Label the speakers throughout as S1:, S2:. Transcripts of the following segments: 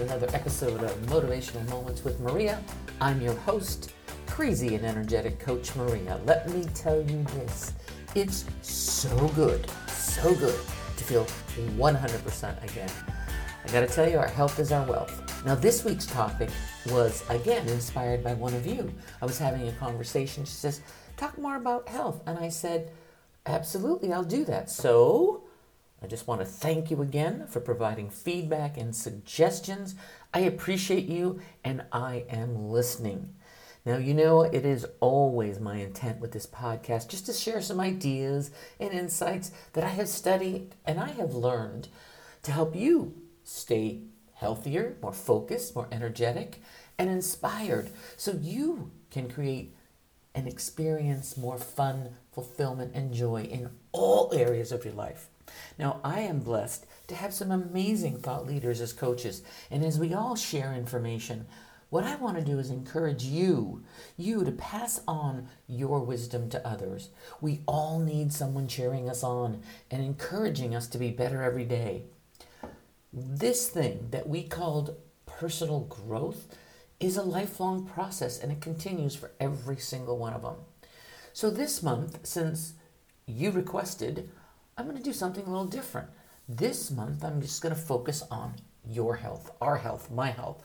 S1: to another episode of Motivational Moments with Maria. I'm your host, crazy and energetic Coach Maria. Let me tell you this it's so good, so good to feel 100% again. I gotta tell you, our health is our wealth. Now, this week's topic was again inspired by one of you. I was having a conversation. She says, Talk more about health. And I said, Absolutely, I'll do that. So, I just want to thank you again for providing feedback and suggestions. I appreciate you and I am listening. Now, you know, it is always my intent with this podcast just to share some ideas and insights that I have studied and I have learned to help you stay healthier, more focused, more energetic, and inspired so you can create and experience more fun, fulfillment, and joy in all areas of your life. Now, I am blessed to have some amazing thought leaders as coaches, and as we all share information, what I want to do is encourage you, you to pass on your wisdom to others. We all need someone cheering us on and encouraging us to be better every day. This thing that we called personal growth is a lifelong process and it continues for every single one of them. So, this month, since you requested, I'm going to do something a little different. This month, I'm just going to focus on your health, our health, my health.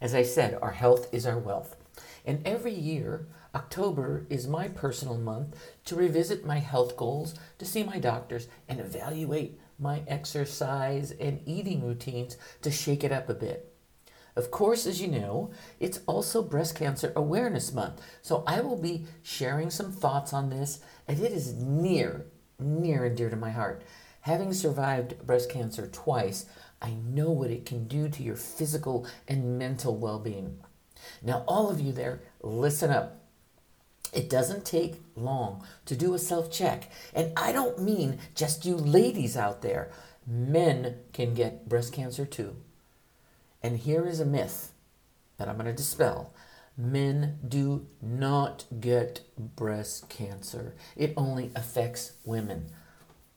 S1: As I said, our health is our wealth. And every year, October is my personal month to revisit my health goals, to see my doctors, and evaluate my exercise and eating routines to shake it up a bit. Of course, as you know, it's also Breast Cancer Awareness Month, so I will be sharing some thoughts on this, and it is near near and dear to my heart. Having survived breast cancer twice, I know what it can do to your physical and mental well being. Now, all of you there, listen up. It doesn't take long to do a self check. And I don't mean just you ladies out there. Men can get breast cancer too. And here is a myth that I'm going to dispel men do not get breast cancer. It only affects women.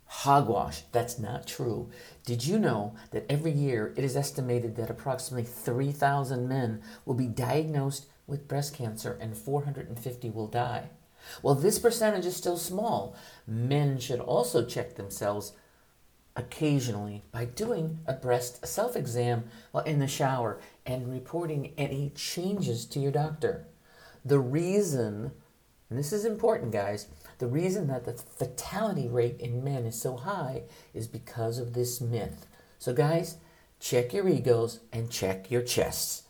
S1: Hogwash, that's not true. Did you know that every year it is estimated that approximately 3,000 men will be diagnosed with breast cancer and 450 will die? Well, this percentage is still small. Men should also check themselves occasionally by doing a breast self exam while in the shower and reporting any changes to your doctor. The reason, and this is important, guys, the reason that the fatality rate in men is so high is because of this myth. So, guys, check your egos and check your chests.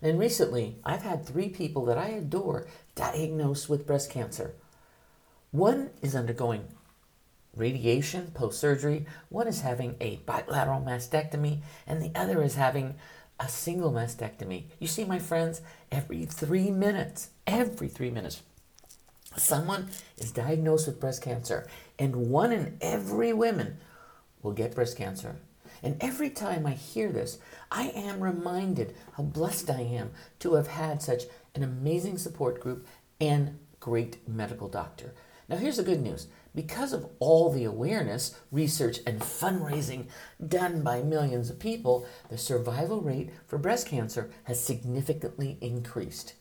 S1: And recently, I've had three people that I adore diagnosed with breast cancer. One is undergoing radiation post surgery, one is having a bilateral mastectomy, and the other is having a single mastectomy. You see, my friends, every three minutes, every three minutes, someone is diagnosed with breast cancer, and one in every woman will get breast cancer. And every time I hear this, I am reminded how blessed I am to have had such an amazing support group and great medical doctor. Now, here's the good news because of all the awareness, research, and fundraising done by millions of people, the survival rate for breast cancer has significantly increased.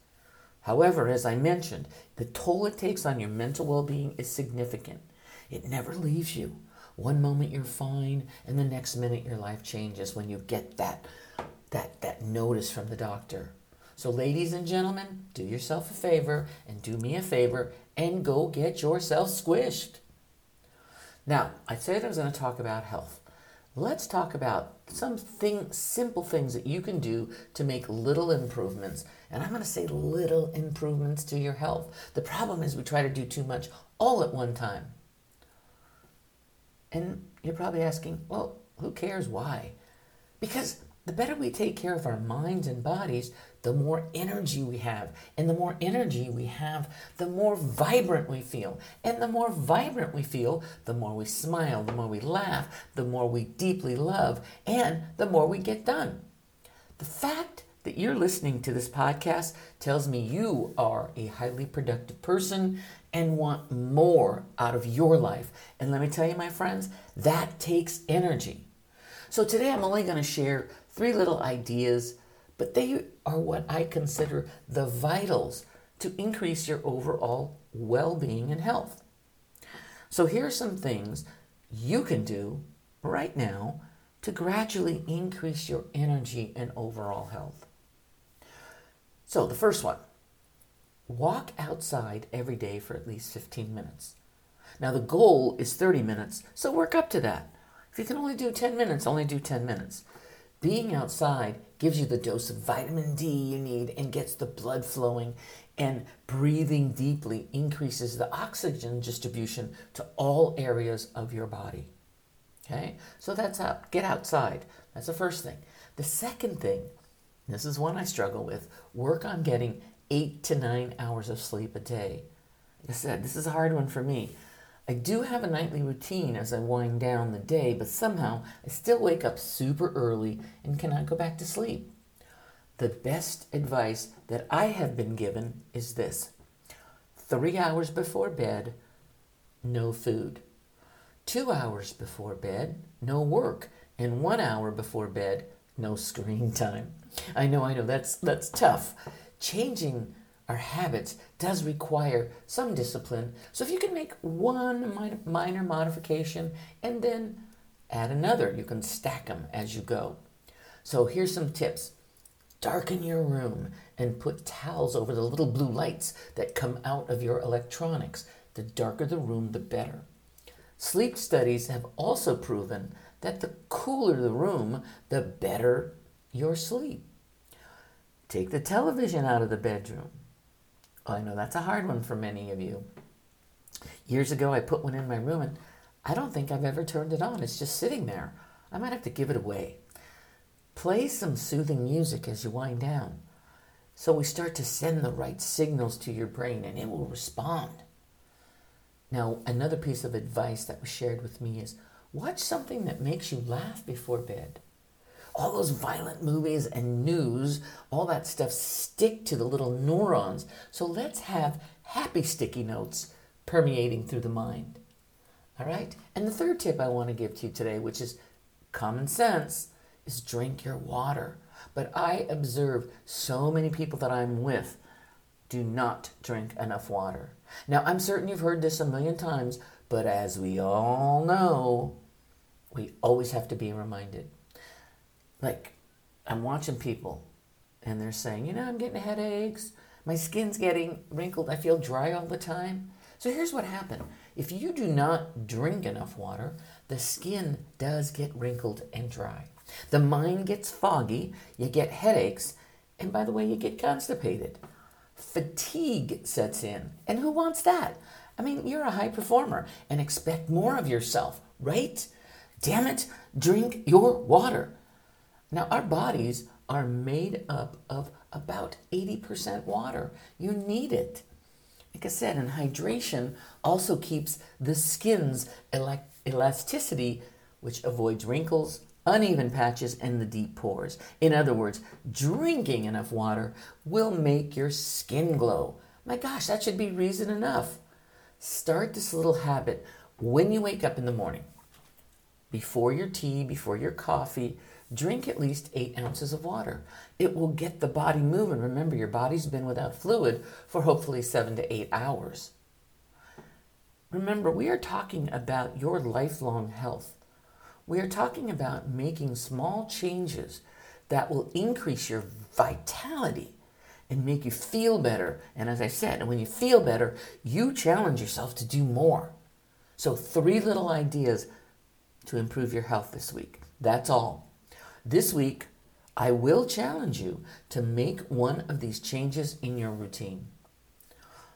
S1: However, as I mentioned, the toll it takes on your mental well being is significant. It never leaves you. One moment you're fine, and the next minute your life changes when you get that, that, that notice from the doctor. So, ladies and gentlemen, do yourself a favor and do me a favor and go get yourself squished. Now, I said I was going to talk about health. Let's talk about some thing, simple things that you can do to make little improvements. And I'm going to say little improvements to your health. The problem is we try to do too much all at one time. And you're probably asking, well, who cares why? Because the better we take care of our minds and bodies, the more energy we have. And the more energy we have, the more vibrant we feel. And the more vibrant we feel, the more we smile, the more we laugh, the more we deeply love, and the more we get done. The fact that you're listening to this podcast tells me you are a highly productive person and want more out of your life. And let me tell you, my friends, that takes energy. So today I'm only going to share three little ideas, but they are what I consider the vitals to increase your overall well being and health. So here are some things you can do right now to gradually increase your energy and overall health. So, the first one walk outside every day for at least 15 minutes. Now, the goal is 30 minutes, so work up to that. If you can only do 10 minutes, only do 10 minutes. Being outside gives you the dose of vitamin D you need and gets the blood flowing, and breathing deeply increases the oxygen distribution to all areas of your body. Okay? So that's out. Get outside. That's the first thing. The second thing, this is one I struggle with, work on getting eight to nine hours of sleep a day. Like I said, this is a hard one for me. I do have a nightly routine as I wind down the day, but somehow I still wake up super early and cannot go back to sleep. The best advice that I have been given is this three hours before bed, no food. Two hours before bed, no work. And one hour before bed, no screen time. I know, I know, that's, that's tough. Changing our habits does require some discipline. So if you can make one minor modification and then add another, you can stack them as you go. So here's some tips. Darken your room and put towels over the little blue lights that come out of your electronics. The darker the room, the better. Sleep studies have also proven that the cooler the room, the better your sleep. Take the television out of the bedroom. I know that's a hard one for many of you. Years ago, I put one in my room and I don't think I've ever turned it on. It's just sitting there. I might have to give it away. Play some soothing music as you wind down so we start to send the right signals to your brain and it will respond. Now, another piece of advice that was shared with me is watch something that makes you laugh before bed all those violent movies and news, all that stuff stick to the little neurons. So let's have happy sticky notes permeating through the mind. All right? And the third tip I want to give to you today, which is common sense, is drink your water. But I observe so many people that I'm with do not drink enough water. Now, I'm certain you've heard this a million times, but as we all know, we always have to be reminded like I'm watching people and they're saying, you know, I'm getting headaches, my skin's getting wrinkled, I feel dry all the time. So here's what happened. If you do not drink enough water, the skin does get wrinkled and dry. The mind gets foggy, you get headaches, and by the way, you get constipated. Fatigue sets in. And who wants that? I mean, you're a high performer and expect more of yourself, right? Damn it, drink your water. Now, our bodies are made up of about 80% water. You need it. Like I said, and hydration also keeps the skin's elasticity, which avoids wrinkles, uneven patches, and the deep pores. In other words, drinking enough water will make your skin glow. My gosh, that should be reason enough. Start this little habit when you wake up in the morning. Before your tea, before your coffee, drink at least eight ounces of water. It will get the body moving. Remember, your body's been without fluid for hopefully seven to eight hours. Remember, we are talking about your lifelong health. We are talking about making small changes that will increase your vitality and make you feel better. And as I said, when you feel better, you challenge yourself to do more. So, three little ideas to improve your health this week. That's all. This week, I will challenge you to make one of these changes in your routine.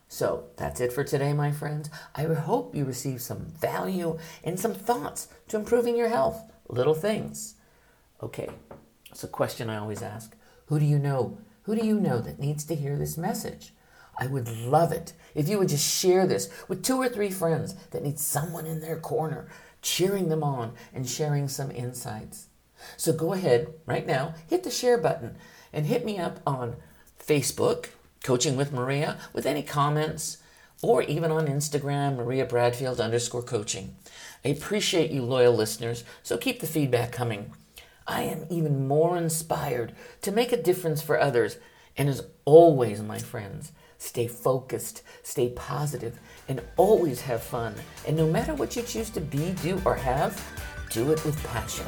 S1: So that's it for today, my friends. I hope you receive some value and some thoughts to improving your health. Little things. Okay, it's a question I always ask Who do you know? Who do you know that needs to hear this message? I would love it if you would just share this with two or three friends that need someone in their corner, cheering them on and sharing some insights. So go ahead right now, hit the share button and hit me up on Facebook, Coaching with Maria, with any comments, or even on Instagram, Maria Bradfield underscore coaching. I appreciate you, loyal listeners, so keep the feedback coming. I am even more inspired to make a difference for others. And as always, my friends, stay focused, stay positive, and always have fun. And no matter what you choose to be, do, or have, do it with passion.